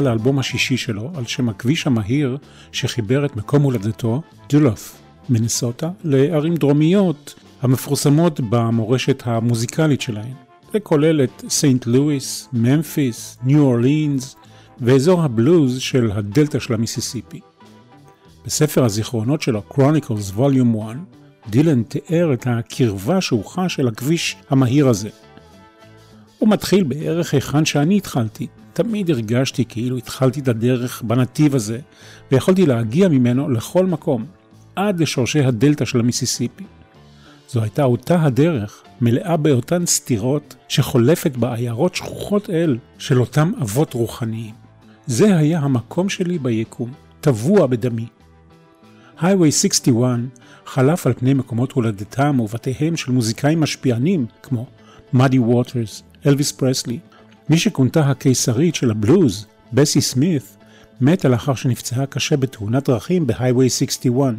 לאלבום השישי שלו על שם הכביש המהיר שחיבר את מקום הולדתו, דולוף, מנסוטה, לערים דרומיות המפורסמות במורשת המוזיקלית שלהן. זה כולל את סנט לואיס, ממפיס, ניו אורלינס ואזור הבלוז של הדלתא של המיסיסיפי. בספר הזיכרונות שלו, Chronicles Volume 1, דילן תיאר את הקרבה שהוא חש אל הכביש המהיר הזה. הוא מתחיל בערך היכן שאני התחלתי, תמיד הרגשתי כאילו התחלתי את הדרך בנתיב הזה, ויכולתי להגיע ממנו לכל מקום, עד לשורשי הדלתא של המיסיסיפי. זו הייתה אותה הדרך, מלאה באותן סתירות שחולפת בעיירות שכוחות אל של אותם אבות רוחניים. זה היה המקום שלי ביקום, טבוע בדמי. היווי 61 חלף על פני מקומות הולדתם ובתיהם של מוזיקאים משפיענים כמו מאדי ווטרס, אלוויס פרסלי, מי שכונתה הקיסרית של הבלוז, בסי סמית, מתה לאחר שנפצעה קשה בתאונת דרכים בהייווי 61.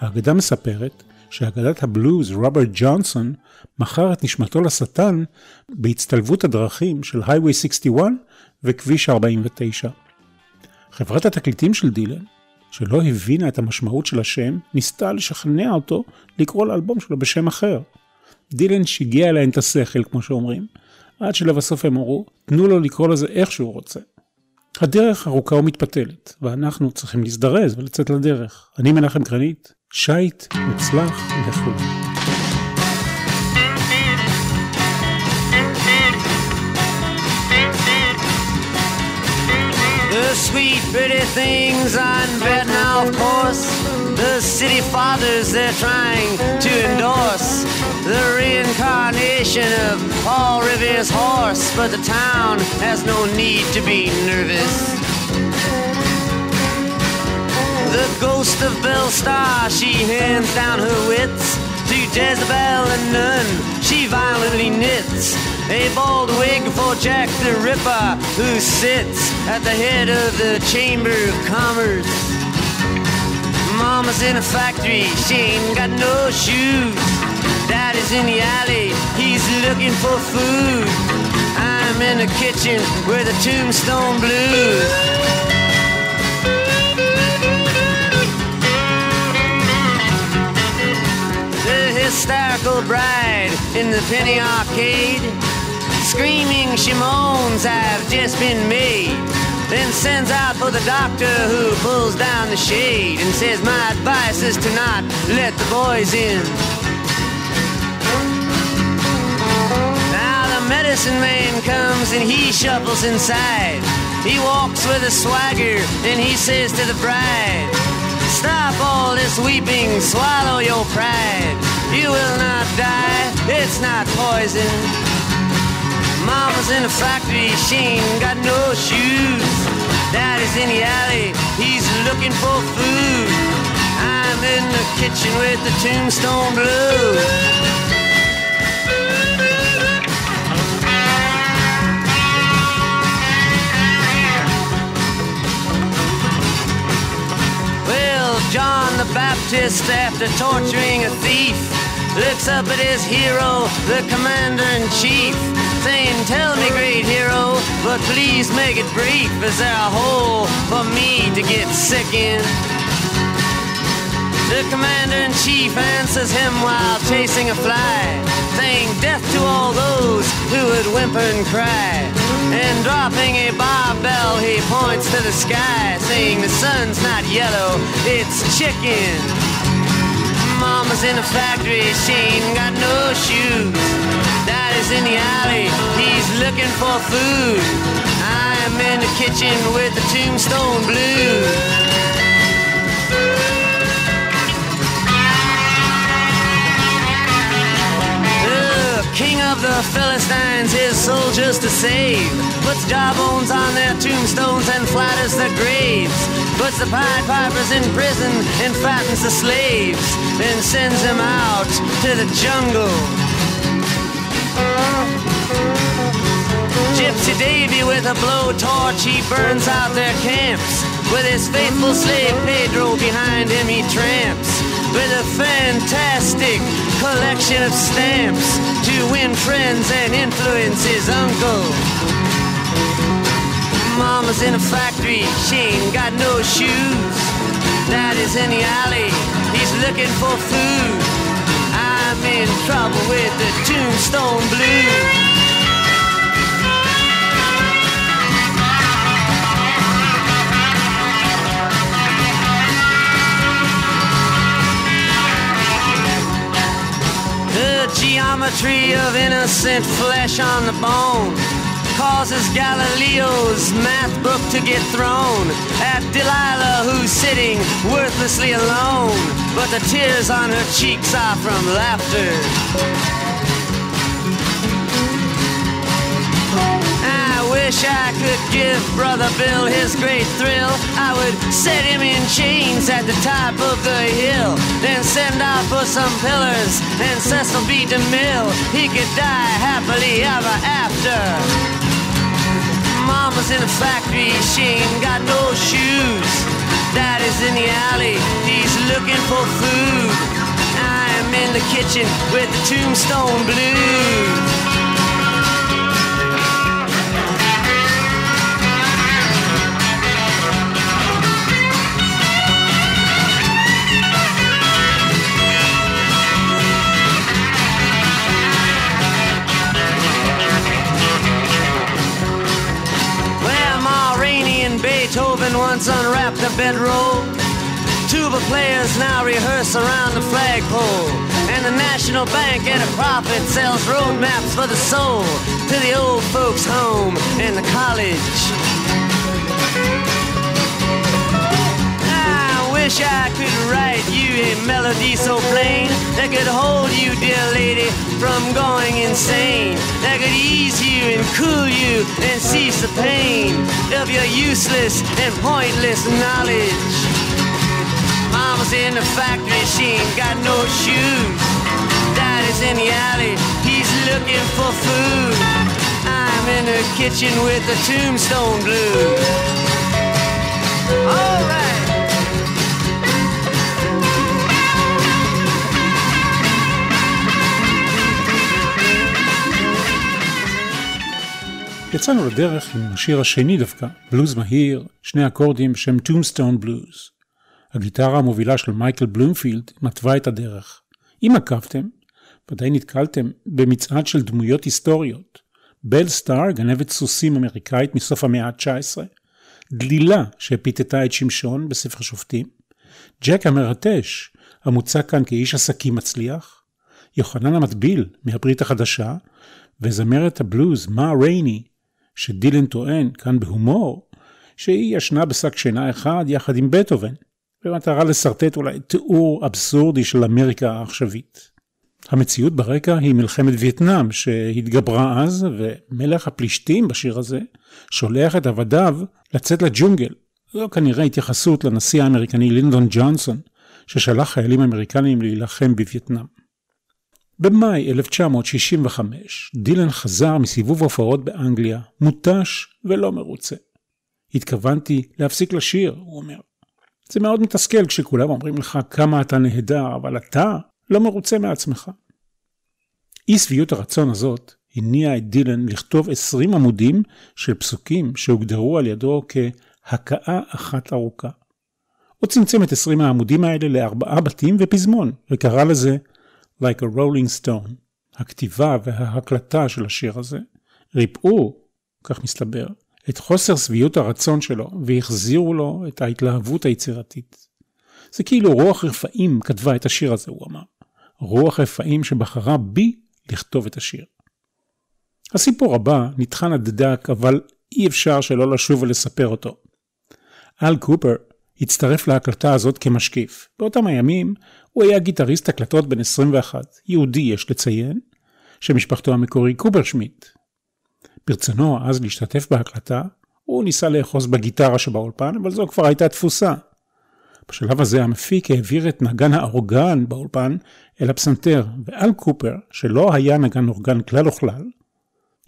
האגדה מספרת שאגדת הבלוז רוברט ג'ונסון מכר את נשמתו לשטן בהצטלבות הדרכים של הייווי 61 וכביש 49. חברת התקליטים של דילן, שלא הבינה את המשמעות של השם, ניסתה לשכנע אותו לקרוא לאלבום שלו בשם אחר. דילן שיגע להן את השכל, כמו שאומרים, עד שלבסוף הם אמרו, תנו לו לקרוא לזה איך שהוא רוצה. הדרך ארוכה ומתפתלת, ואנחנו צריכים להזדרז ולצאת לדרך. אני מנחם גרנית, שייט, מוצלח וכו'. The sweet, pretty things on now, of course. The city fathers they're trying to endorse. The reincarnation of Paul Revere's horse. But the town has no need to be nervous. The ghost of Belle Starr, she hands down her wits to Jezebel and Nun. She violently knits a bald wig for Jack the Ripper, who sits at the head of the Chamber of Commerce. Mama's in a factory, she ain't got no shoes. Daddy's in the alley, he's looking for food. I'm in the kitchen where the tombstone blues. The hysterical bride in the penny arcade Screaming she moans have just been made. Then sends out for the doctor who pulls down the shade and says, My advice is to not let the boys in. Now the medicine man comes and he shuffles inside. He walks with a swagger and he says to the bride, Stop all this weeping, swallow your pride. You will not die, it's not poison. Mama's in the factory, she ain't got no shoes. Daddy's in the alley, he's looking for food. I'm in the kitchen with the tombstone blues. Well, John the Baptist, after torturing a thief, looks up at his hero, the commander in chief saying, Tell me, great hero, but please make it brief. Is there a hole for me to get sick in? The commander in chief answers him while chasing a fly, saying, Death to all those who would whimper and cry. And dropping a barbell, he points to the sky, saying, The sun's not yellow, it's chicken. Mama's in a factory, she ain't got no shoes. Daddy's in the alley, he's looking for food. I'm in the kitchen with the tombstone blues. king of the Philistines, his soldiers to save. Puts jawbones on their tombstones and flatters their graves. Puts the Pied Pipers in prison and fattens the slaves. Then sends them out to the jungle. Gypsy Davy with a blowtorch, he burns out their camps. With his faithful slave Pedro behind him, he tramps. With a fantastic collection of stamps to win friends and influence his uncle. Mama's in a factory, she ain't got no shoes. Daddy's in the alley, he's looking for food. I'm in trouble with the tombstone blues. Innocent flesh on the bone causes Galileo's math book to get thrown at Delilah, who's sitting worthlessly alone, but the tears on her cheeks are from laughter. Wish I could give Brother Bill his great thrill. I would set him in chains at the top of the hill, then send out for some pillars and Cecil B. DeMille. He could die happily ever after. Mama's in the factory, she ain't got no shoes. Daddy's in the alley, he's looking for food. I'm in the kitchen with the tombstone blues. Bedroll. Tuba players now rehearse around the flagpole. And the National Bank at a profit sells roadmaps for the soul to the old folks' home and the college. Wish I could write you a melody so plain that could hold you, dear lady, from going insane. That could ease you and cool you and cease the pain of your useless and pointless knowledge. Mama's in the factory, she ain't got no shoes. Daddy's in the alley, he's looking for food. I'm in the kitchen with the tombstone blues. All יצאנו לדרך עם השיר השני דווקא, בלוז מהיר, שני אקורדים בשם טומסטון בלוז. הגיטרה המובילה של מייקל בלומפילד מתווה את הדרך. אם עקבתם, ודאי נתקלתם במצעד של דמויות היסטוריות. בל סטאר, גנבת סוסים אמריקאית מסוף המאה ה-19, דלילה שהפיתתה את שמשון בספר שופטים, ג'ק המרטש, המוצע כאן כאיש עסקים מצליח, יוחנן המטביל מהברית החדשה, וזמרת הבלוז, מה רייני, שדילן טוען, כאן בהומור, שהיא ישנה בשק שינה אחד יחד עם בטהובן, במטרה לשרטט אולי תיאור אבסורדי של אמריקה העכשווית. המציאות ברקע היא מלחמת וייטנאם שהתגברה אז, ומלך הפלישתים בשיר הזה שולח את עבדיו לצאת לג'ונגל. זו כנראה התייחסות לנשיא האמריקני לינדון ג'ונסון, ששלח חיילים אמריקנים להילחם בווייטנאם. במאי 1965 דילן חזר מסיבוב הופעות באנגליה, מותש ולא מרוצה. התכוונתי להפסיק לשיר, הוא אומר. זה מאוד מתסכל כשכולם אומרים לך כמה אתה נהדר, אבל אתה לא מרוצה מעצמך. אי שביעות הרצון הזאת הניע את דילן לכתוב 20 עמודים של פסוקים שהוגדרו על ידו כהכאה אחת ארוכה. הוא צמצם את 20 העמודים האלה לארבעה בתים ופזמון, וקרא לזה Like a Rolling Stone. הכתיבה וההקלטה של השיר הזה ריפאו, כך מסתבר, את חוסר שביעות הרצון שלו והחזירו לו את ההתלהבות היצירתית. זה כאילו רוח רפאים כתבה את השיר הזה, הוא אמר. רוח רפאים שבחרה בי לכתוב את השיר. הסיפור הבא נטחן עד דק, אבל אי אפשר שלא לשוב ולספר אותו. אל קופר הצטרף להקלטה הזאת כמשקיף. באותם הימים הוא היה גיטריסט הקלטות בן 21, יהודי יש לציין, שמשפחתו המקורי קוברשמיט. ברצונו אז להשתתף בהקלטה, הוא ניסה לאחוז בגיטרה שבאולפן, אבל זו כבר הייתה תפוסה. בשלב הזה המפיק העביר את נגן האורגן באולפן אל הפסנתר, ואל קופר, שלא היה נגן אורגן כלל וכלל,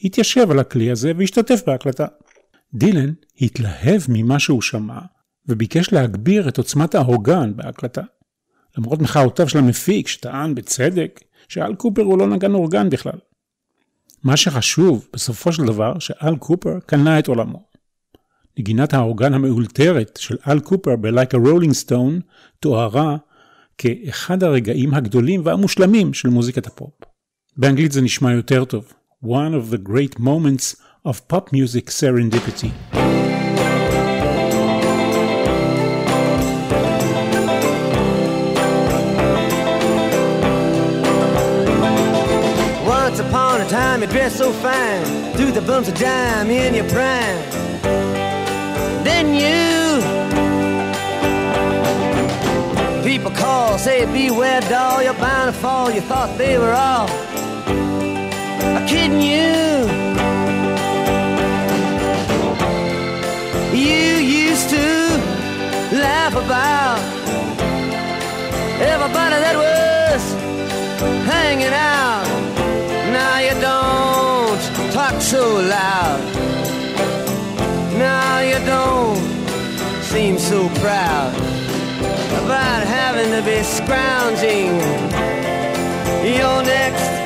התיישב על הכלי הזה והשתתף בהקלטה. דילן התלהב ממה שהוא שמע, וביקש להגביר את עוצמת האורגן בהקלטה. למרות מחאותיו של המפיק, שטען בצדק שאל קופר הוא לא נגן אורגן בכלל. מה שחשוב, בסופו של דבר, שאל קופר קנה את עולמו. נגינת האורגן המאולתרת של אל קופר ב-Like a Rolling Stone תוארה כאחד הרגעים הגדולים והמושלמים של מוזיקת הפופ. באנגלית זה נשמע יותר טוב. One of the great moments of pop music serendipity. Time you dress so fine. Threw the bumps of dime in your prime. Then you People call, say beware doll You're bound to fall, you thought they were all I'm Kidding you. You used to laugh about Everybody that was hanging out now you don't talk so loud. Now you don't seem so proud about having to be scrounging your next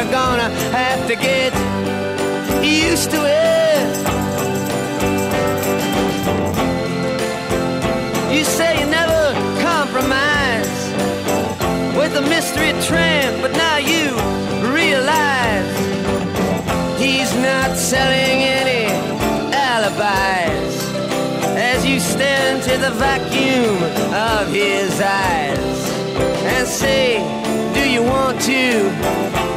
you're gonna have to get used to it. You say you never compromise with a mystery tramp, but now you realize he's not selling any alibis as you stare into the vacuum of his eyes and say, Do you want to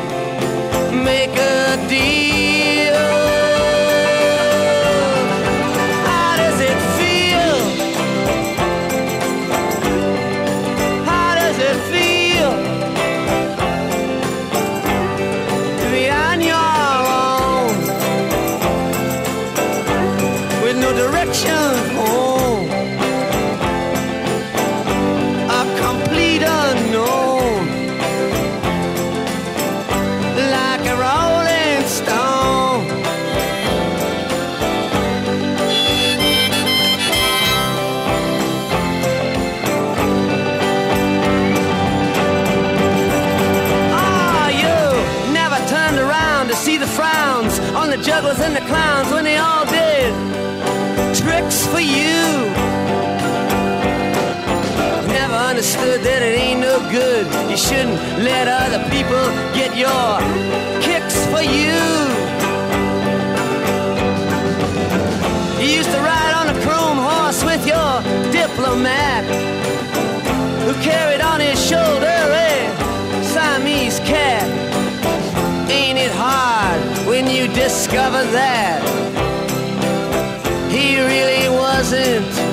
make a deal? Jugglers and the clowns when they all did tricks for you. Never understood that it ain't no good. You shouldn't let other people get your kicks for you. You used to ride on a chrome horse with your diplomat who carried on his shoulder a Siamese cat. Ain't it hard you discover that he really wasn't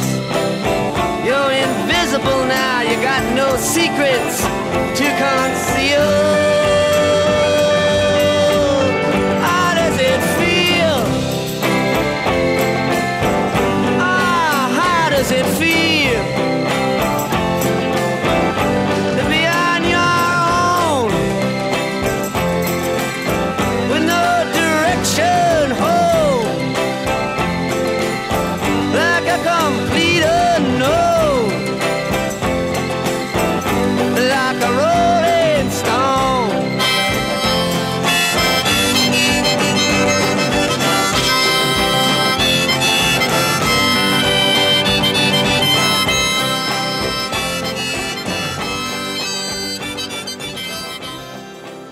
You're now, you got no secrets to conceal.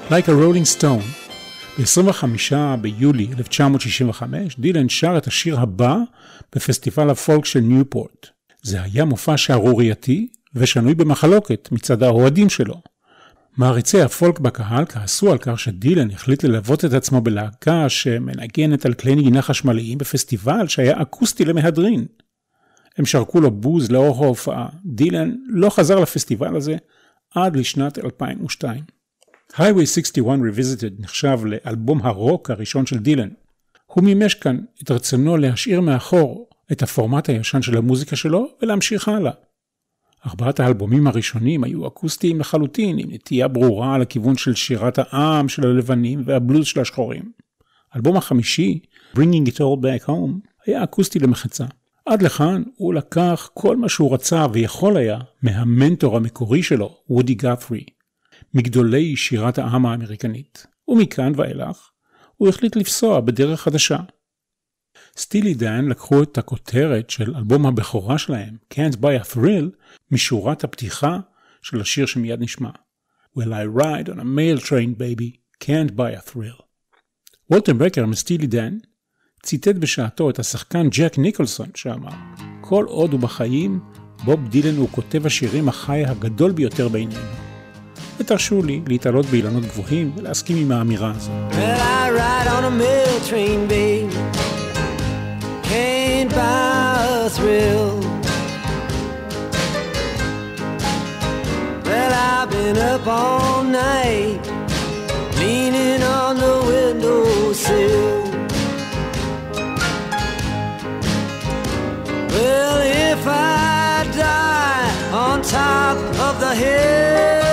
Like a Rolling Stone. ב-25 ביולי 1965 דילן שר את השיר הבא בפסטיבל הפולק של ניופורט. זה היה מופע שערורייתי ושנוי במחלוקת מצד האוהדים שלו. מעריצי הפולק בקהל כעסו על כך שדילן החליט ללוות את עצמו בלהקה שמנגנת על כלי נגינה חשמליים בפסטיבל שהיה אקוסטי למהדרין. הם שרקו לו בוז לאורך ההופעה. דילן לא חזר לפסטיבל הזה עד לשנת 2002. Highway 61 Revisited נחשב לאלבום הרוק הראשון של דילן. הוא מימש כאן את רצונו להשאיר מאחור את הפורמט הישן של המוזיקה שלו ולהמשיך הלאה. ארבעת האלבומים הראשונים היו אקוסטיים לחלוטין, עם נטייה ברורה לכיוון של שירת העם של הלבנים והבלוז של השחורים. האלבום החמישי, Bringing It All Back Home, היה אקוסטי למחצה. עד לכאן הוא לקח כל מה שהוא רצה ויכול היה מהמנטור המקורי שלו, וודי גת'רי, מגדולי שירת העם האמריקנית, ומכאן ואילך הוא החליט לפסוע בדרך חדשה. סטילי דן לקחו את הכותרת של אלבום הבכורה שלהם, Can't Buy a Thrill, משורת הפתיחה של השיר שמיד נשמע. Will I ride on a mail train baby, can't buy a thrill. וולטר ברקר מסטילי דן ציטט בשעתו את השחקן ג'ק ניקולסון שאמר, כל עוד הוא בחיים, בוב דילן הוא כותב השירים החי הגדול ביותר בינינו. ותרשו לי להתעלות באילנות גבוהים ולהסכים עם האמירה windowsill. Well, if I die on top of the hill,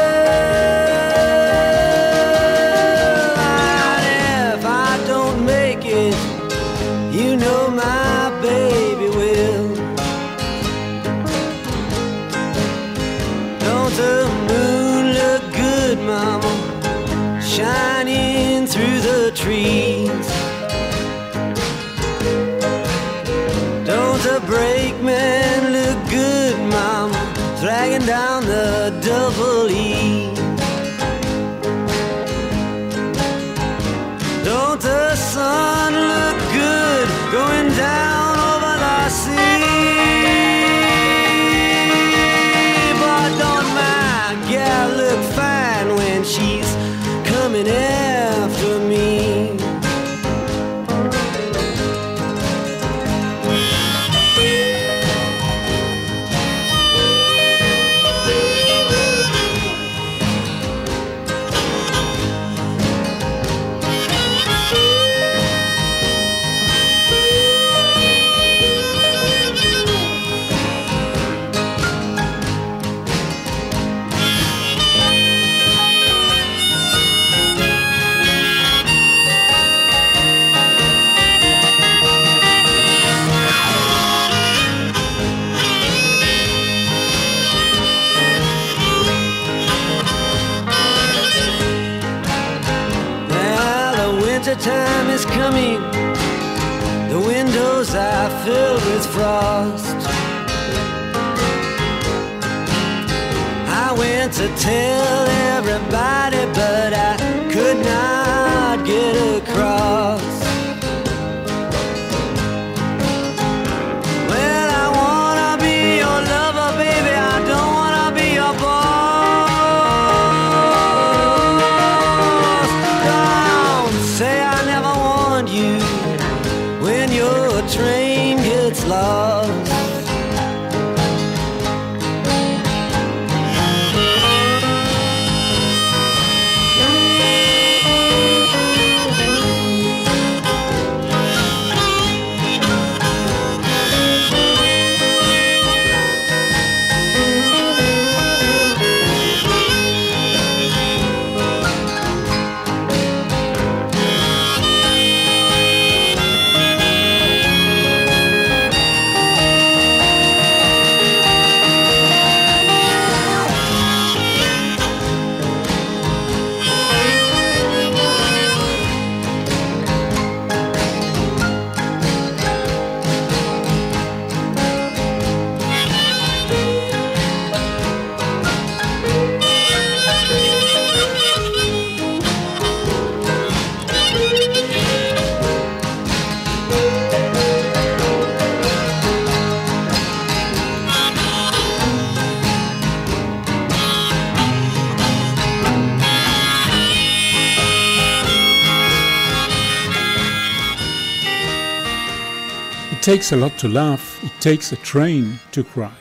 takes a lot to laugh, it takes a train to cry.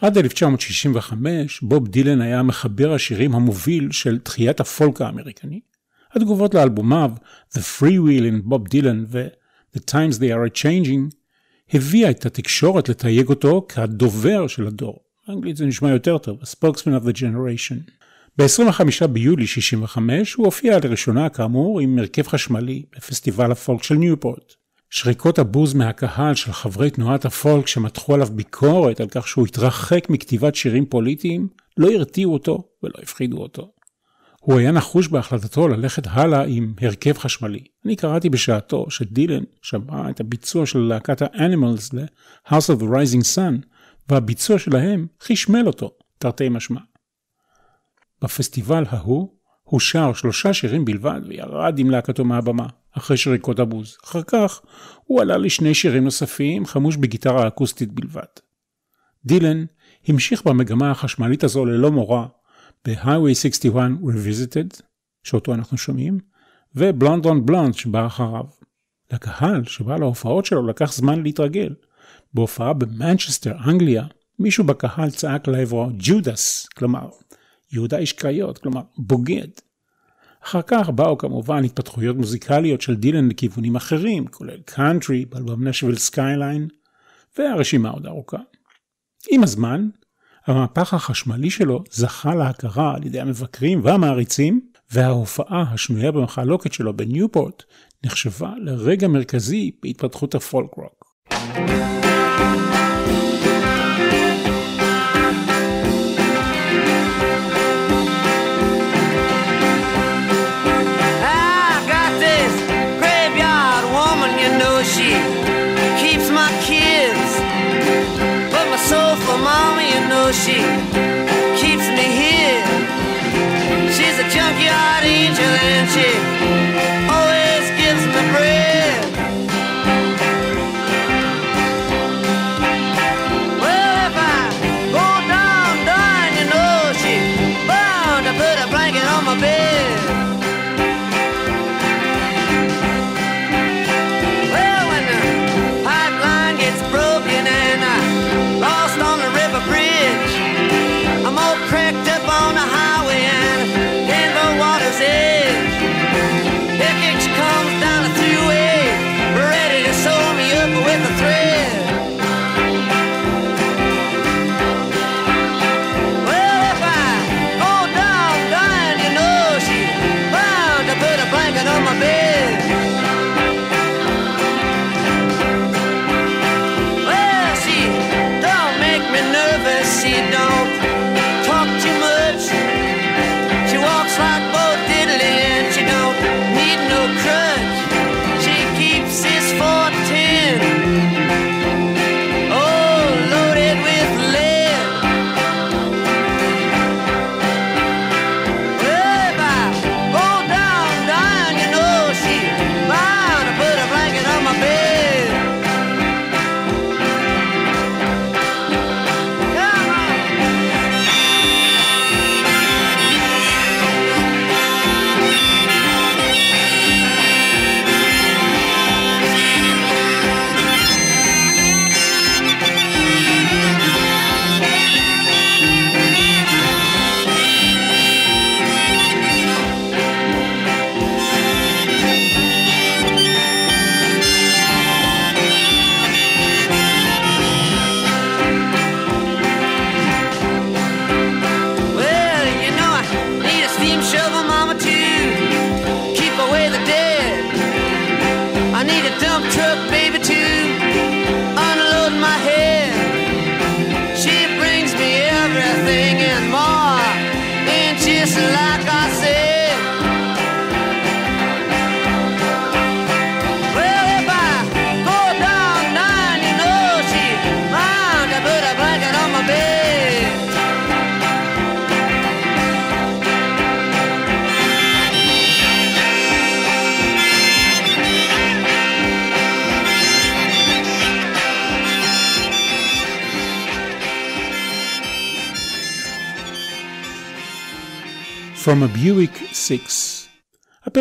עד 1965, בוב דילן היה מחבר השירים המוביל של תחיית הפולק האמריקני. התגובות לאלבומיו The Free Will in Bob Dylan ו-The Times They Are Changing הביאה את התקשורת לתייג אותו כהדובר של הדור. באנגלית זה נשמע יותר טוב, a spokesman of the generation. ב-25 ביולי 65 הוא הופיע לראשונה כאמור עם הרכב חשמלי בפסטיבל הפולק של ניופורט. שריקות הבוז מהקהל של חברי תנועת הפולק שמתחו עליו ביקורת על כך שהוא התרחק מכתיבת שירים פוליטיים, לא הרתיעו אותו ולא הפחידו אותו. הוא היה נחוש בהחלטתו ללכת הלאה עם הרכב חשמלי. אני קראתי בשעתו שדילן שמע את הביצוע של להקת האנימלס ל-House of the Rising Sun, והביצוע שלהם חשמל אותו, תרתי משמע. בפסטיבל ההוא הוא שר שלושה שירים בלבד וירד עם להקתו מהבמה, אחרי שריקות הבוז. אחר כך הוא עלה לשני שירים נוספים, חמוש בגיטרה אקוסטית בלבד. דילן המשיך במגמה החשמלית הזו ללא מורא ב-Highway 61 Revisited, שאותו אנחנו שומעים, ו-Blonde on Blonde שבא אחריו. לקהל שבא להופעות שלו לקח זמן להתרגל. בהופעה במנצ'סטר, אנגליה, מישהו בקהל צעק לעברו ג'ודס, כלומר, יהודה איש קריות, כלומר, בוגד. אחר כך באו כמובן התפתחויות מוזיקליות של דילן לכיוונים אחרים, כולל קאנטרי, באלבום נשוויל סקייליין, והרשימה עוד ארוכה. עם הזמן, המהפך החשמלי שלו זכה להכרה על ידי המבקרים והמעריצים, וההופעה השנויה במחלוקת שלו בניופורט נחשבה לרגע מרכזי בהתפתחות הפולק רוק.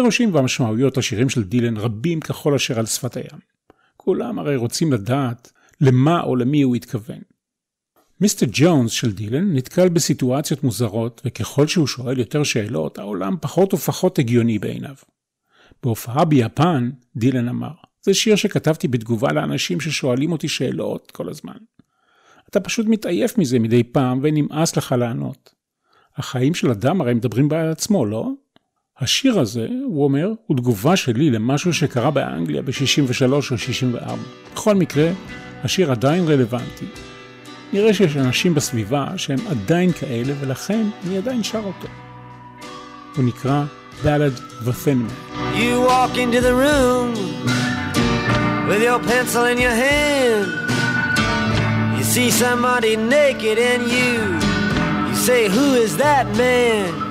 הפירושים והמשמעויות לשירים של דילן רבים ככל אשר על שפת הים. כולם הרי רוצים לדעת למה או למי הוא התכוון. מיסטר ג'ונס של דילן נתקל בסיטואציות מוזרות, וככל שהוא שואל יותר שאלות, העולם פחות ופחות הגיוני בעיניו. בהופעה ביפן, דילן אמר, זה שיר שכתבתי בתגובה לאנשים ששואלים אותי שאלות כל הזמן. אתה פשוט מתעייף מזה מדי פעם ונמאס לך לענות. החיים של אדם הרי מדברים בעד עצמו, לא? השיר הזה, הוא אומר, הוא תגובה שלי למשהו שקרה באנגליה ב-63 או 64. בכל מקרה, השיר עדיין רלוונטי. נראה שיש אנשים בסביבה שהם עדיין כאלה, ולכן אני עדיין שר אותו. הוא נקרא Thin Man. You walk into the room with your pencil in your hand. You see somebody naked and you you say, Who is that man?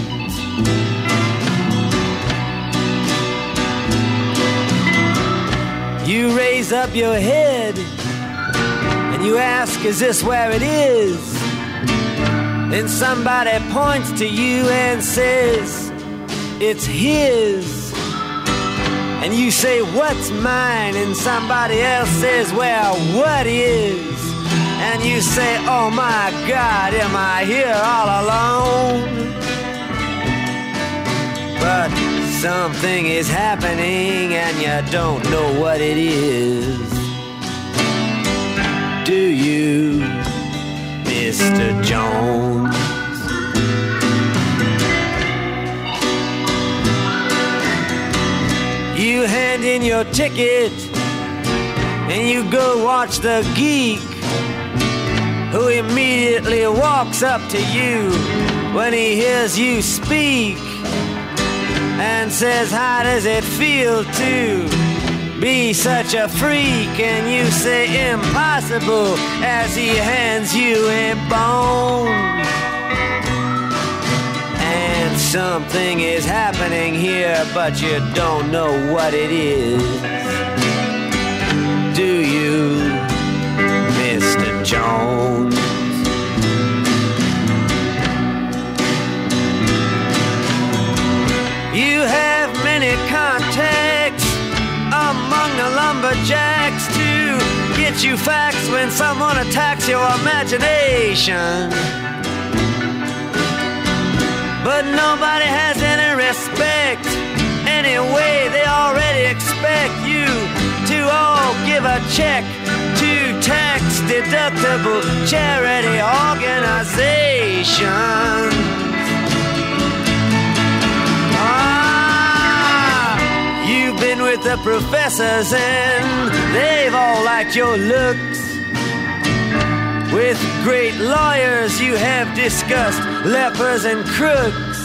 You raise up your head and you ask, Is this where it is? Then somebody points to you and says, It's his. And you say, What's mine? And somebody else says, Well, what is? And you say, Oh my God, am I here all alone? But something is happening and you don't know what it is. Do you, Mr. Jones? You hand in your ticket and you go watch the geek who immediately walks up to you when he hears you speak and says, How does it feel to be such a freak? And you say, Impossible, as he hands you a bone. And something is happening here, but you don't know what it is. Do you, Mr. Jones? Get you facts when someone attacks your imagination. But nobody has any respect. Anyway, they already expect you to all give a check to tax deductible charity organizations. You've been with the professors and they've all liked your looks. With great lawyers, you have discussed lepers and crooks.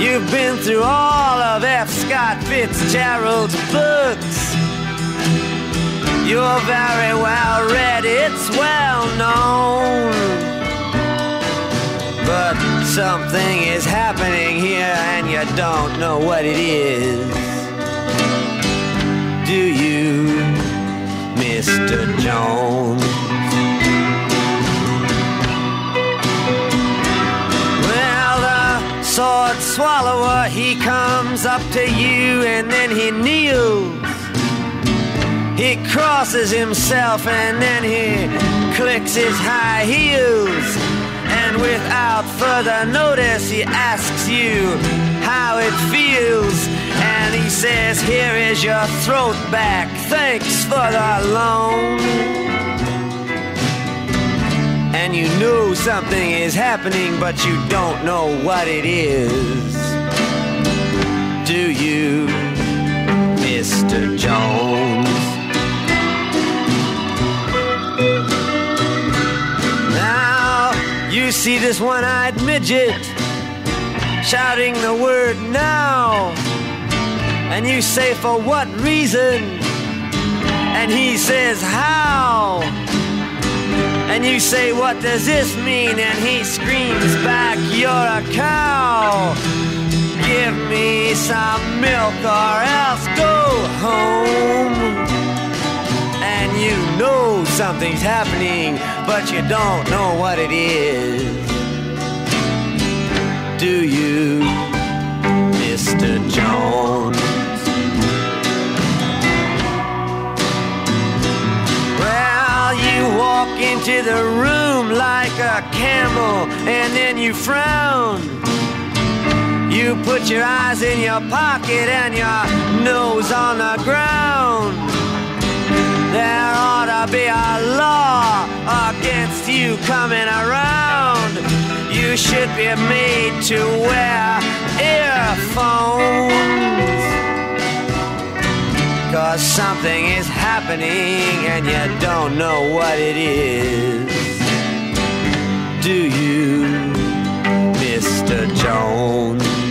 You've been through all of F. Scott Fitzgerald's books. You're very well read, it's well known. But something is happening here and you don't know what it is. Do you, Mr. Jones? Well, the sword swallower, he comes up to you and then he kneels. He crosses himself and then he clicks his high heels. And without further notice, he asks you how it feels. And he says, Here is your throat back. Thanks for the loan. And you know something is happening, but you don't know what it is. Do you, Mr. Jones? You see this one eyed midget shouting the word now. And you say, For what reason? And he says, How? And you say, What does this mean? And he screams back, You're a cow. Give me some milk or else go home. And you know something's happening, but you don't know what it is. Do you, Mr. Jones? Well, you walk into the room like a camel and then you frown. You put your eyes in your pocket and your nose on the ground. There ought to be a law against you coming around. You should be made to wear earphones. Cause something is happening and you don't know what it is. Do you, Mr. Jones?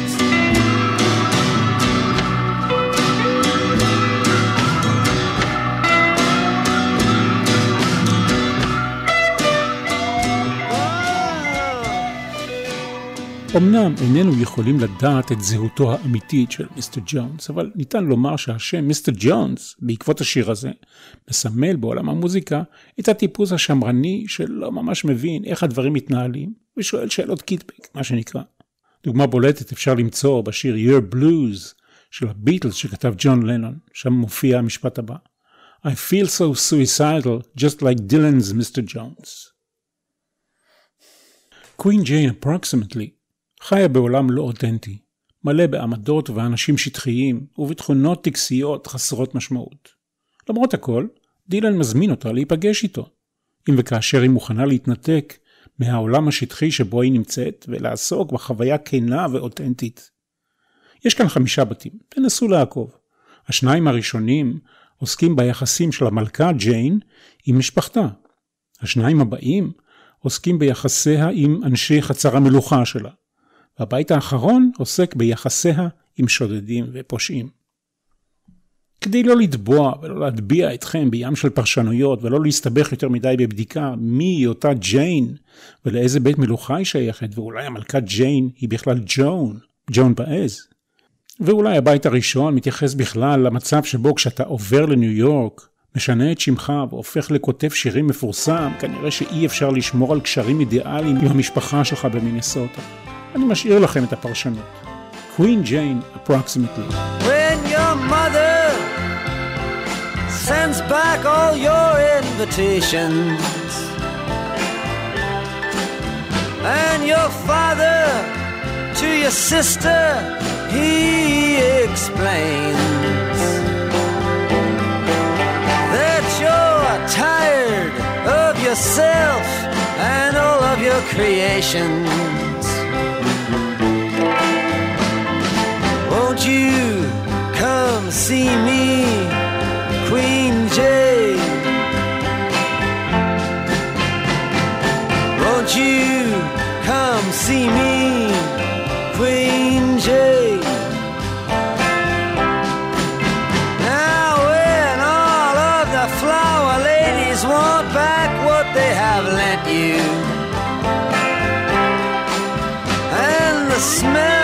אמנם איננו יכולים לדעת את זהותו האמיתית של מיסטר ג'ונס, אבל ניתן לומר שהשם מיסטר ג'ונס, בעקבות השיר הזה, מסמל בעולם המוזיקה את הטיפוס השמרני שלא ממש מבין איך הדברים מתנהלים, ושואל שאלות קיטבק, מה שנקרא. דוגמה בולטת אפשר למצוא בשיר Your Blues של הביטלס שכתב ג'ון לנון, שם מופיע המשפט הבא: I feel so suicidal just like Dylan's Mr. Jones. Queen Jane approximately חיה בעולם לא אותנטי, מלא בעמדות ואנשים שטחיים ובתכונות טקסיות חסרות משמעות. למרות הכל, דילן מזמין אותה להיפגש איתו. אם וכאשר היא מוכנה להתנתק מהעולם השטחי שבו היא נמצאת ולעסוק בחוויה כנה ואותנטית. יש כאן חמישה בתים, תנסו לעקוב. השניים הראשונים עוסקים ביחסים של המלכה ג'יין עם משפחתה. השניים הבאים עוסקים ביחסיה עם אנשי חצר המלוכה שלה. והבית האחרון עוסק ביחסיה עם שודדים ופושעים. כדי לא לתבוע ולא להטביע אתכם בים של פרשנויות ולא להסתבך יותר מדי בבדיקה מי היא אותה ג'יין ולאיזה בית מלוכה היא שייכת ואולי המלכה ג'יין היא בכלל ג'ון, ג'ון באז. ואולי הבית הראשון מתייחס בכלל למצב שבו כשאתה עובר לניו יורק, משנה את שמך והופך לכותב שירים מפורסם, כנראה שאי אפשר לשמור על קשרים אידיאליים עם המשפחה שלך במינסוטה. אני משאיר לכם את הפרשנות. Queen Jane approximately. When your mother sends back all your invitations, and your father to your sister, he explains that you're tired of yourself and all of your creations. Won't you come see me, Queen Jane? Won't you come see me, Queen Jane? Now, when all of the flower ladies want back what they have lent you, and the smell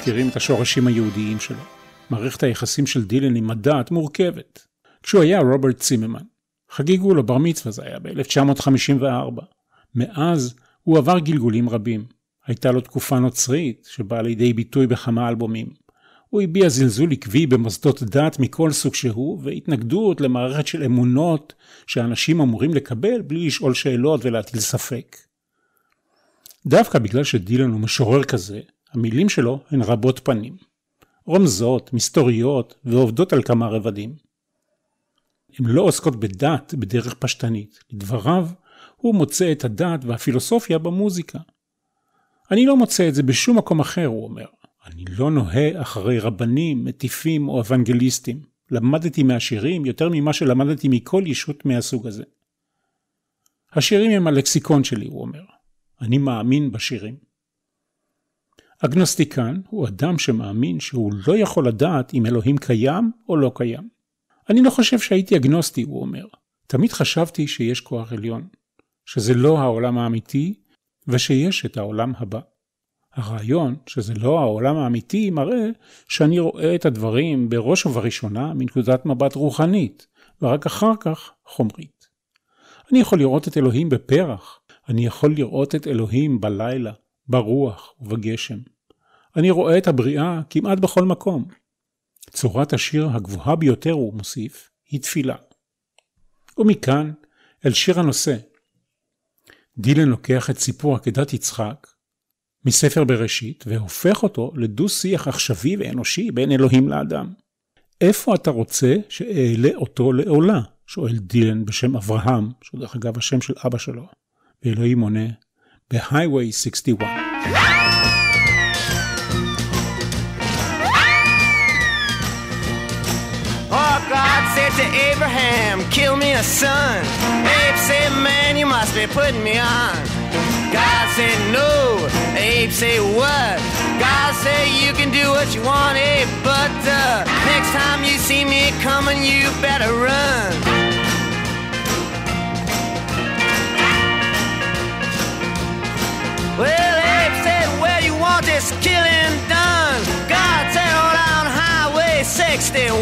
מכירים את השורשים היהודיים שלו. מערכת היחסים של דילן עם הדת מורכבת. כשהוא היה רוברט ציממן, חגיגו לו בר מצווה זה היה ב-1954. מאז הוא עבר גלגולים רבים. הייתה לו תקופה נוצרית שבאה לידי ביטוי בכמה אלבומים. הוא הביע זלזול עקבי במוסדות דת מכל סוג שהוא, והתנגדות למערכת של אמונות שאנשים אמורים לקבל בלי לשאול שאלות ולהטיל ספק. דווקא בגלל שדילן הוא משורר כזה, המילים שלו הן רבות פנים. רומזות, מסתוריות ועובדות על כמה רבדים. הן לא עוסקות בדת בדרך פשטנית. לדבריו, הוא מוצא את הדת והפילוסופיה במוזיקה. אני לא מוצא את זה בשום מקום אחר, הוא אומר. אני לא נוהה אחרי רבנים, מטיפים או אוונגליסטים. למדתי מהשירים יותר ממה שלמדתי מכל ישות מהסוג הזה. השירים הם הלקסיקון שלי, הוא אומר. אני מאמין בשירים. אגנוסטיקן הוא אדם שמאמין שהוא לא יכול לדעת אם אלוהים קיים או לא קיים. אני לא חושב שהייתי אגנוסטי, הוא אומר. תמיד חשבתי שיש כוח עליון, שזה לא העולם האמיתי, ושיש את העולם הבא. הרעיון שזה לא העולם האמיתי מראה שאני רואה את הדברים בראש ובראשונה מנקודת מבט רוחנית, ורק אחר כך חומרית. אני יכול לראות את אלוהים בפרח, אני יכול לראות את אלוהים בלילה, ברוח ובגשם. אני רואה את הבריאה כמעט בכל מקום. צורת השיר הגבוהה ביותר, הוא מוסיף, היא תפילה. ומכאן אל שיר הנושא. דילן לוקח את סיפור עקדת יצחק מספר בראשית והופך אותו לדו-שיח עכשווי ואנושי בין אלוהים לאדם. איפה אתה רוצה שאעלה אותו לעולה? שואל דילן בשם אברהם, שדרך אגב השם של אבא שלו. ואלוהים עונה, ב-Highway 61. God said to Abraham, kill me a son. Abe said, man, you must be putting me on. God said, no. Abe said, what? God said, you can do what you want, Abe, but uh, next time you see me coming, you better run. Well, Abe said, where you want this killing done? God said, on down Highway 61.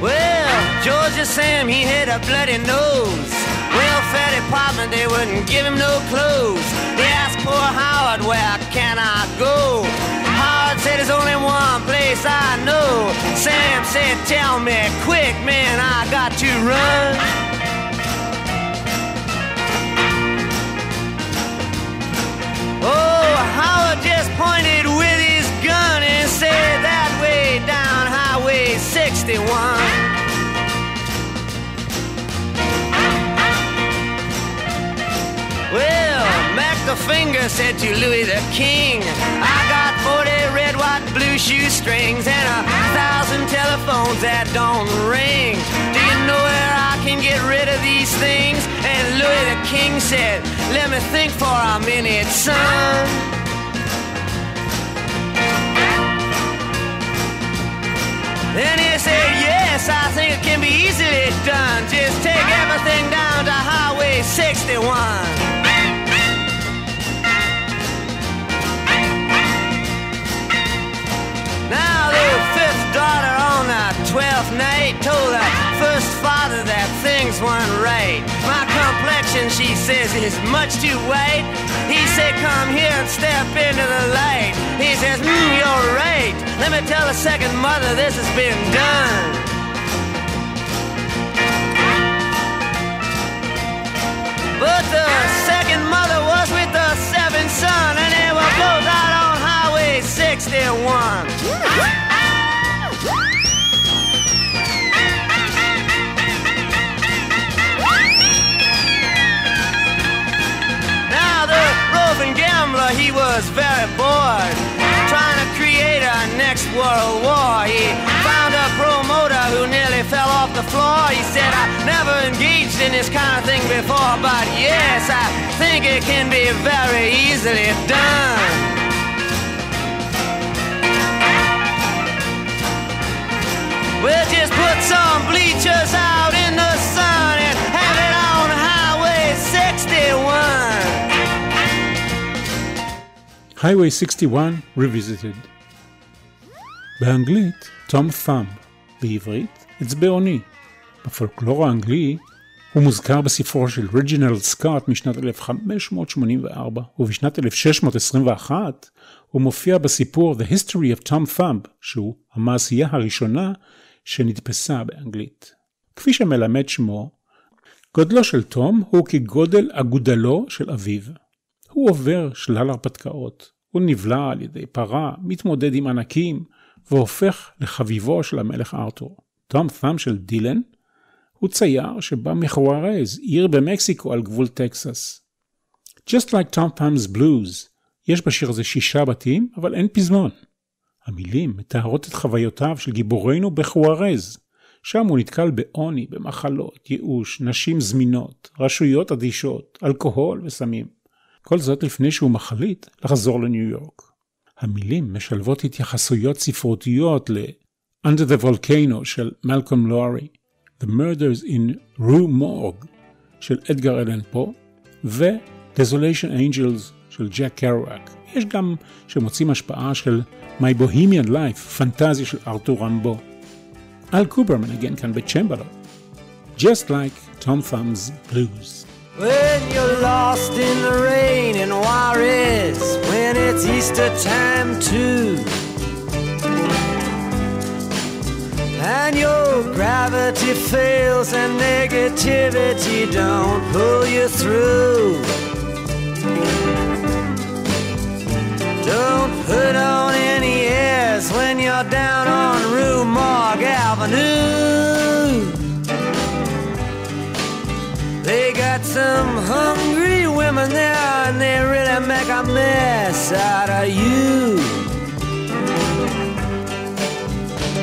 Well, Georgia Sam, he had a bloody nose. Welfare department, they wouldn't give him no clothes. They asked poor Howard, where can I go? Said, there's only one place I know. Sam said, tell me quick, man, I got to run. Oh, Howard just pointed with his gun and said that way down Highway 61. Finger said to Louis the King, I got 40 red, white, blue shoestrings and a thousand telephones that don't ring. Do you know where I can get rid of these things? And Louis the King said, Let me think for a minute, son. Then he said, Yes, I think it can be easily done. Just take everything down to Highway 61. Things weren't right. My complexion, she says, is much too white. He said, come here and step into the light. He says, mm, you're right. Let me tell the second mother this has been done. But the second mother was with the seventh son, and they were both out on Highway 61. He was very bored, trying to create a next world war. He found a promoter who nearly fell off the floor. He said, I never engaged in this kind of thing before, but yes, I think it can be very easily done. We'll just put some bleachers out in the sun Highway 61 Revisited. באנגלית, תום פאמב, בעברית, אצבעוני. בפולקלור האנגלי הוא מוזכר בספרו של רג'ינלד סקוט משנת 1584, ובשנת 1621 הוא מופיע בסיפור The History of Tom Thumb, שהוא המעשייה הראשונה שנתפסה באנגלית. כפי שמלמד שמו, גודלו של תום הוא כגודל אגודלו של אביו. הוא עובר שלל הרפתקאות, הוא נבלע על ידי פרה, מתמודד עם ענקים, והופך לחביבו של המלך ארתור. תום ת'אם של דילן הוא צייר שבא מחוארז, עיר במקסיקו על גבול טקסס. Just like Tom Thumb's Blues, יש בשיר הזה שישה בתים, אבל אין פזמון. המילים מתארות את חוויותיו של גיבורנו בחוארז. שם הוא נתקל בעוני, במחלות, ייאוש, נשים זמינות, רשויות אדישות, אלכוהול וסמים. כל זאת לפני שהוא מחליט לחזור לניו יורק. המילים משלבות התייחסויות ספרותיות ל- Under the Volcano של מלקום לוארי, The Murders in Rue Morgue של אדגר אלן פה, ו-Desolation Angels של ג'ק קרואק. יש גם שמוצאים השפעה של My Bohemian Life, פנטזיה של ארתור רמבו. אל קופר מנגן כאן בצ'מבלו. Just like Tom Thumb's Blues. When you're lost in the rain in Juarez, when it's Easter time too. And your gravity fails and negativity don't pull you through. Don't put on any airs when you're down on Rue Morgue Avenue. They got some hungry women there and they really make a mess out of you.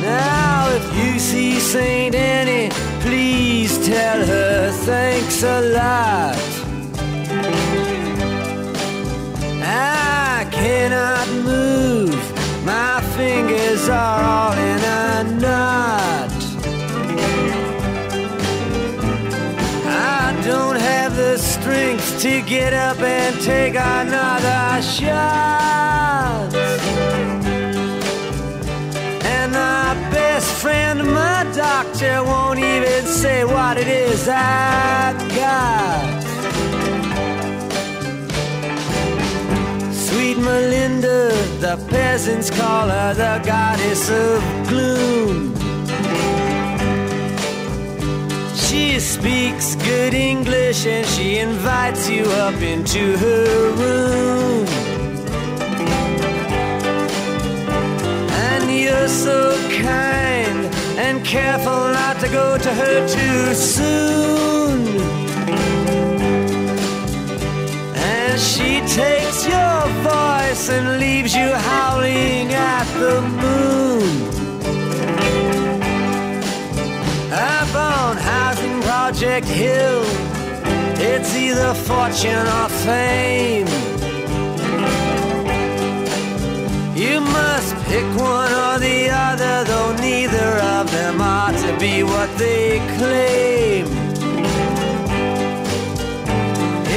Now, if you see Saint Annie, please tell her thanks a lot. I cannot move, my fingers are all in to get up and take another shot. And my best friend, my doctor, won't even say what it is I got. Sweet Melinda, the peasants call her the goddess of gloom. She speaks good English and she invites you up into her room. And you're so kind and careful not to go to her too soon. And she takes your voice and leaves you howling at the moon. Project Hill, it's either fortune or fame. You must pick one or the other, though neither of them ought to be what they claim.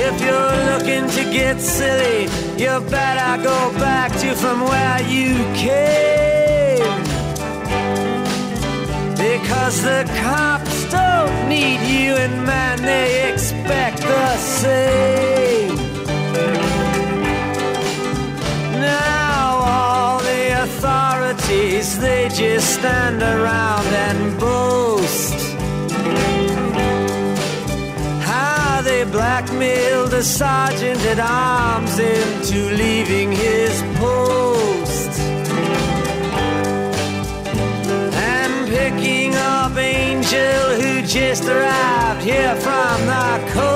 If you're looking to get silly, you better go back to from where you came. Because the cops don't need you, and man, they expect the same. Now, all the authorities, they just stand around and boast. How they blackmailed a sergeant at arms into leaving his post. Angel who just arrived here from the coast.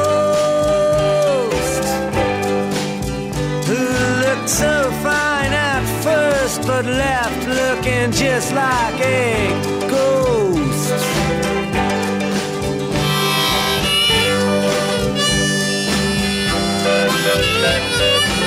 Who looked so fine at first but left looking just like a ghost. I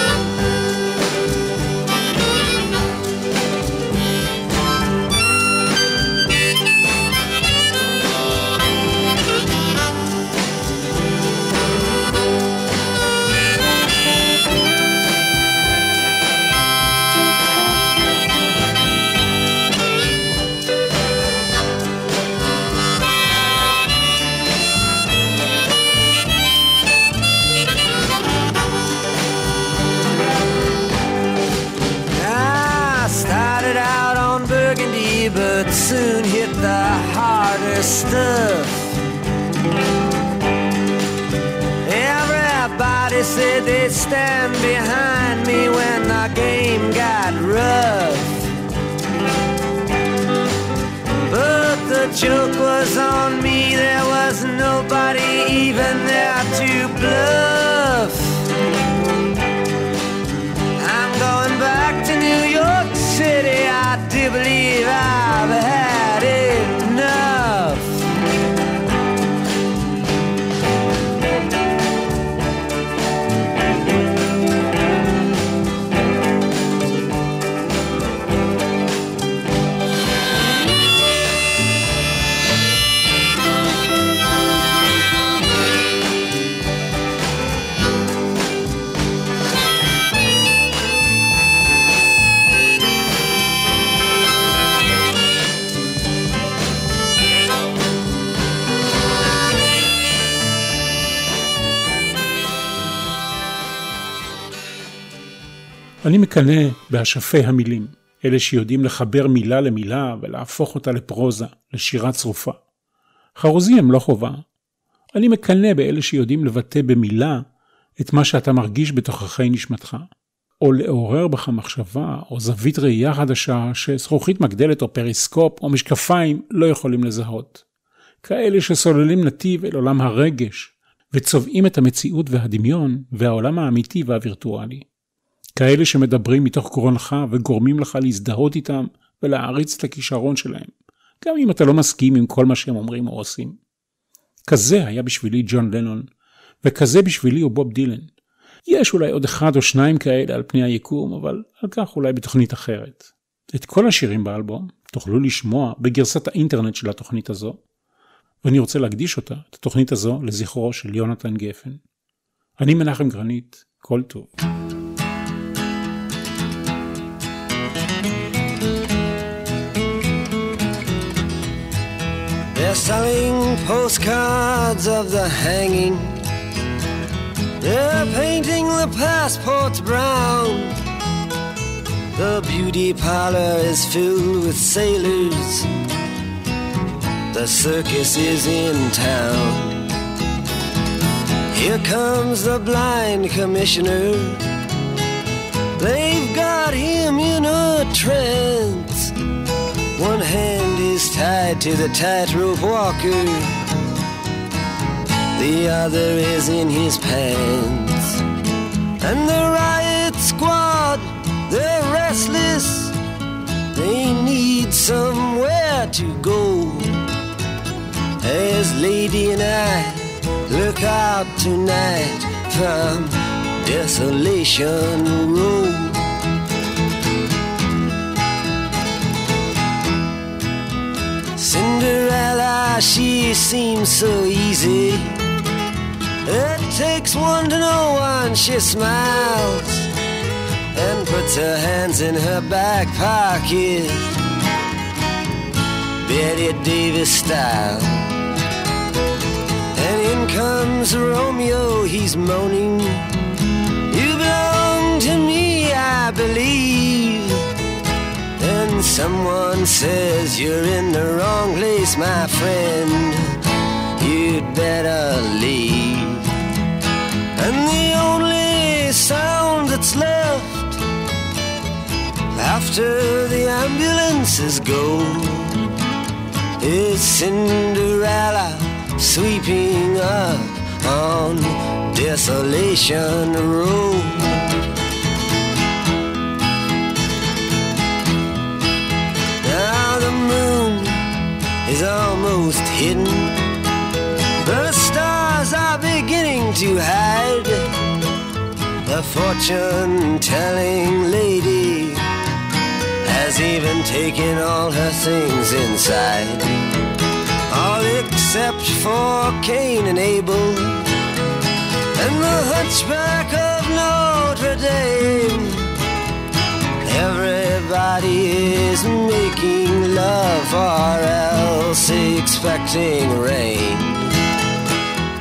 מקנא באשפי המילים, אלה שיודעים לחבר מילה למילה ולהפוך אותה לפרוזה, לשירה צרופה. חרוזי הם לא חובה. אני מקנא באלה שיודעים לבטא במילה את מה שאתה מרגיש בתוככי נשמתך. או לעורר בך מחשבה או זווית ראייה חדשה שזכוכית מגדלת או פריסקופ או משקפיים לא יכולים לזהות. כאלה שסוללים נתיב אל עולם הרגש וצובעים את המציאות והדמיון והעולם האמיתי והווירטואלי. כאלה שמדברים מתוך גרונך וגורמים לך להזדהות איתם ולהעריץ את הכישרון שלהם, גם אם אתה לא מסכים עם כל מה שהם אומרים או עושים. כזה היה בשבילי ג'ון לנון, וכזה בשבילי הוא בוב דילן. יש אולי עוד אחד או שניים כאלה על פני היקום, אבל על כך אולי בתוכנית אחרת. את כל השירים באלבום תוכלו לשמוע בגרסת האינטרנט של התוכנית הזו, ואני רוצה להקדיש אותה, את התוכנית הזו, לזכרו של יונתן גפן. אני מנחם גרנית, כל טוב. They're selling postcards of the hanging They're painting the passports brown. The beauty parlor is filled with sailors. The circus is in town. Here comes the blind commissioner. They've got him in a trance. One hand is tied to the tightrope walker the other is in his pants. And the riot squad, they're restless, they need somewhere to go. As Lady and I look out tonight from Desolation Row. Cinderella, she seems so easy. It takes one to know one. She smiles and puts her hands in her back pocket. Bette Davis style. And in comes Romeo, he's moaning. You belong to me, I believe. Someone says you're in the wrong place, my friend. You'd better leave. And the only sound that's left after the ambulances go is Cinderella sweeping up on Desolation Row. Is almost hidden The stars are beginning to hide. The fortune telling lady has even taken all her things inside. All except for Cain and Abel and the hunchback of Notre Dame. Is making love or else expecting rain.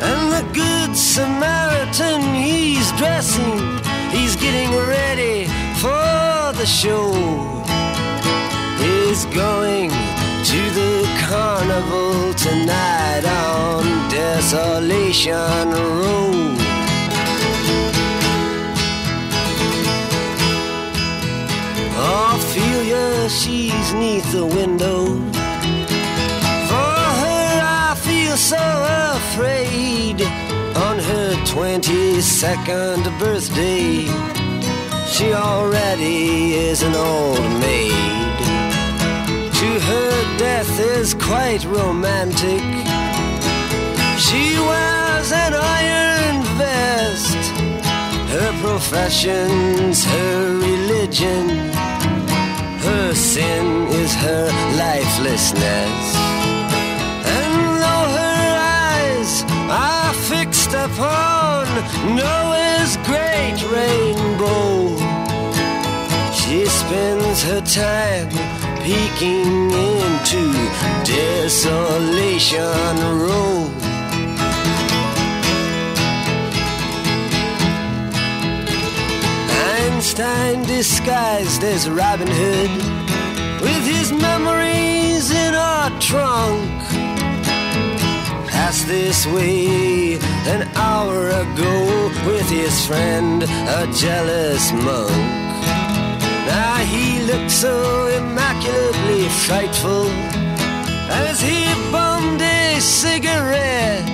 And the good Samaritan, he's dressing, he's getting ready for the show. He's going to the carnival tonight on Desolation Row. Ophelia, she's neath the window For her, I feel so afraid on her 22nd birthday. She already is an old maid. To her, death is quite romantic. She wears an iron vest. Her profession's her religion. Sin is her lifelessness. And though her eyes are fixed upon Noah's great rainbow. She spends her time peeking into Desolation Row. And Frankenstein disguised as Robin Hood with his memories in a trunk. Passed this way an hour ago with his friend, a jealous monk. Now he looked so immaculately frightful as he bummed a cigarette.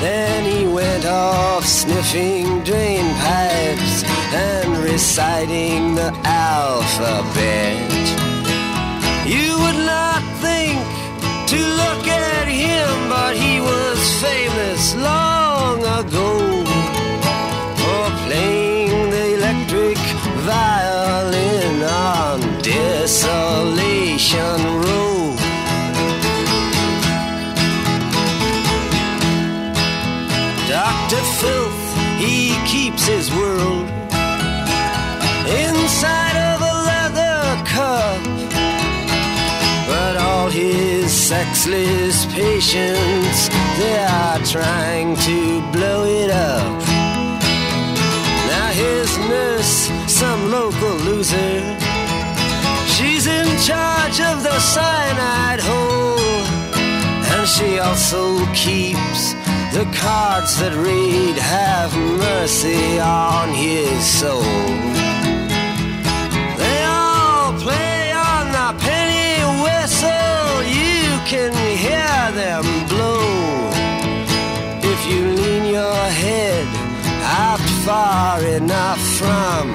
Then he went off sniffing drain pipes and reciting the alphabet. You would not think to look at him, but he was famous long ago for playing the electric violin on Desolation Row. Dr. Filth, he keeps his world sexless patients, they are trying to blow it up. Now his nurse, some local loser, she's in charge of the cyanide hole. And she also keeps the cards that read, Have mercy on his soul. Can hear them blow. If you lean your head out far enough from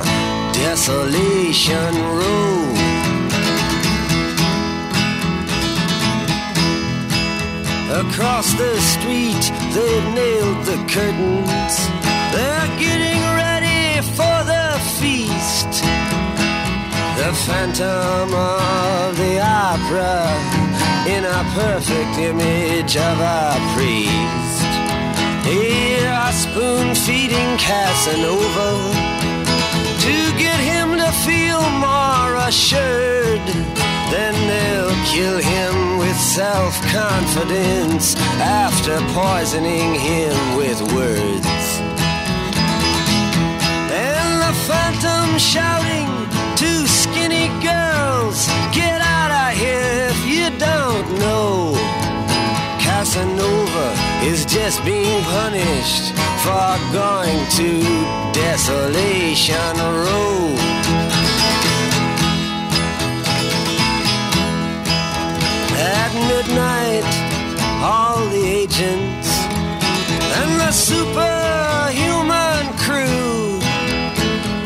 Desolation Row. Across the street, they've nailed the curtains. They're getting ready for the feast. The phantom of the opera in a perfect image of a priest. Here are spoon feeding Casanova to get him to feel more assured. Then they'll kill him with self confidence after poisoning him with words. And the phantom shouting you don't know. Casanova is just being punished for going to Desolation Row. At midnight, all the agents and the superhuman crew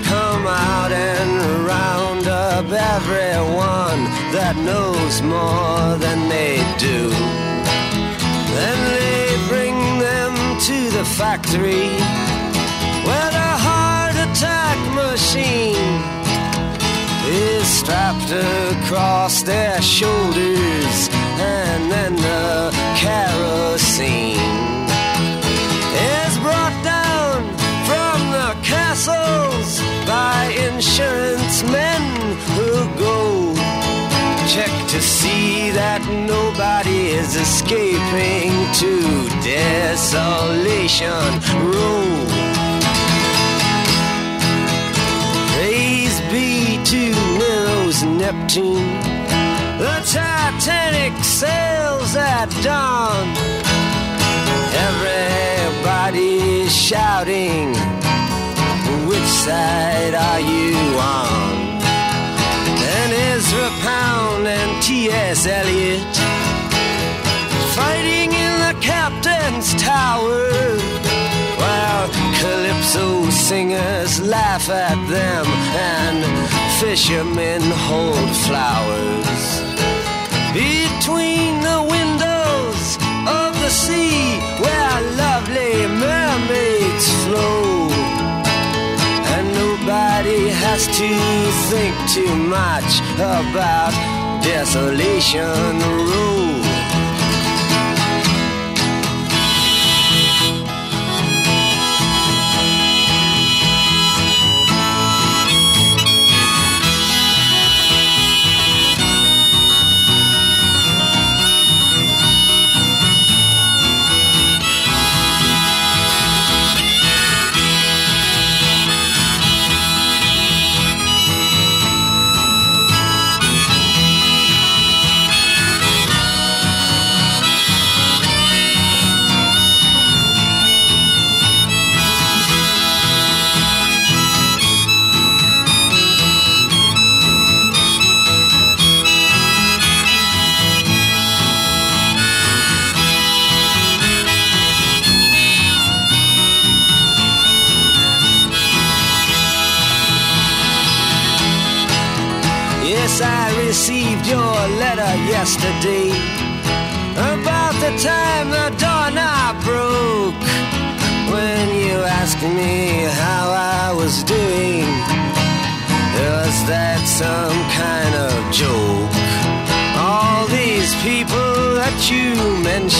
come out and round up everyone that knows more than they do. Then they bring them to the factory where the heart attack machine is strapped across their shoulders and then the kerosene check to see that nobody is escaping to Desolation Row. Praise be to Nero's Neptune. The Titanic sails at dawn. Everybody's shouting, Which side are you on? T.S. Eliot fighting in the captain's tower. While calypso singers laugh at them and fishermen hold flowers. Between the windows of the sea where lovely mermaids flow. And nobody has to think too much about Desolation Road.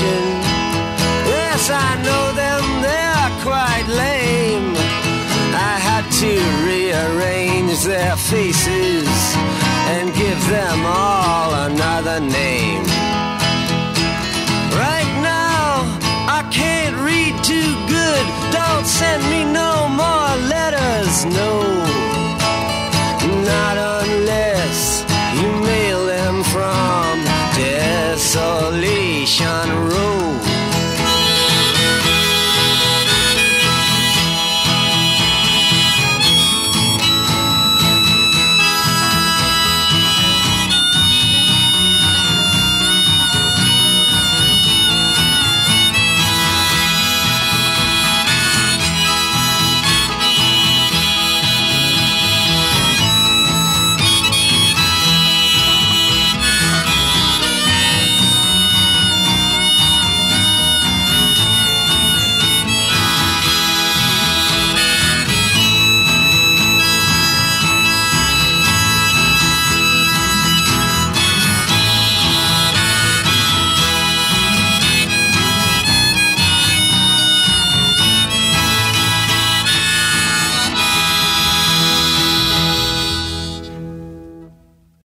Mentioned, yes, I know them, they're quite lame. I had to rearrange their faces and give them all another name. Right now, I can't read too good. Don't send me no more letters, no On a Road.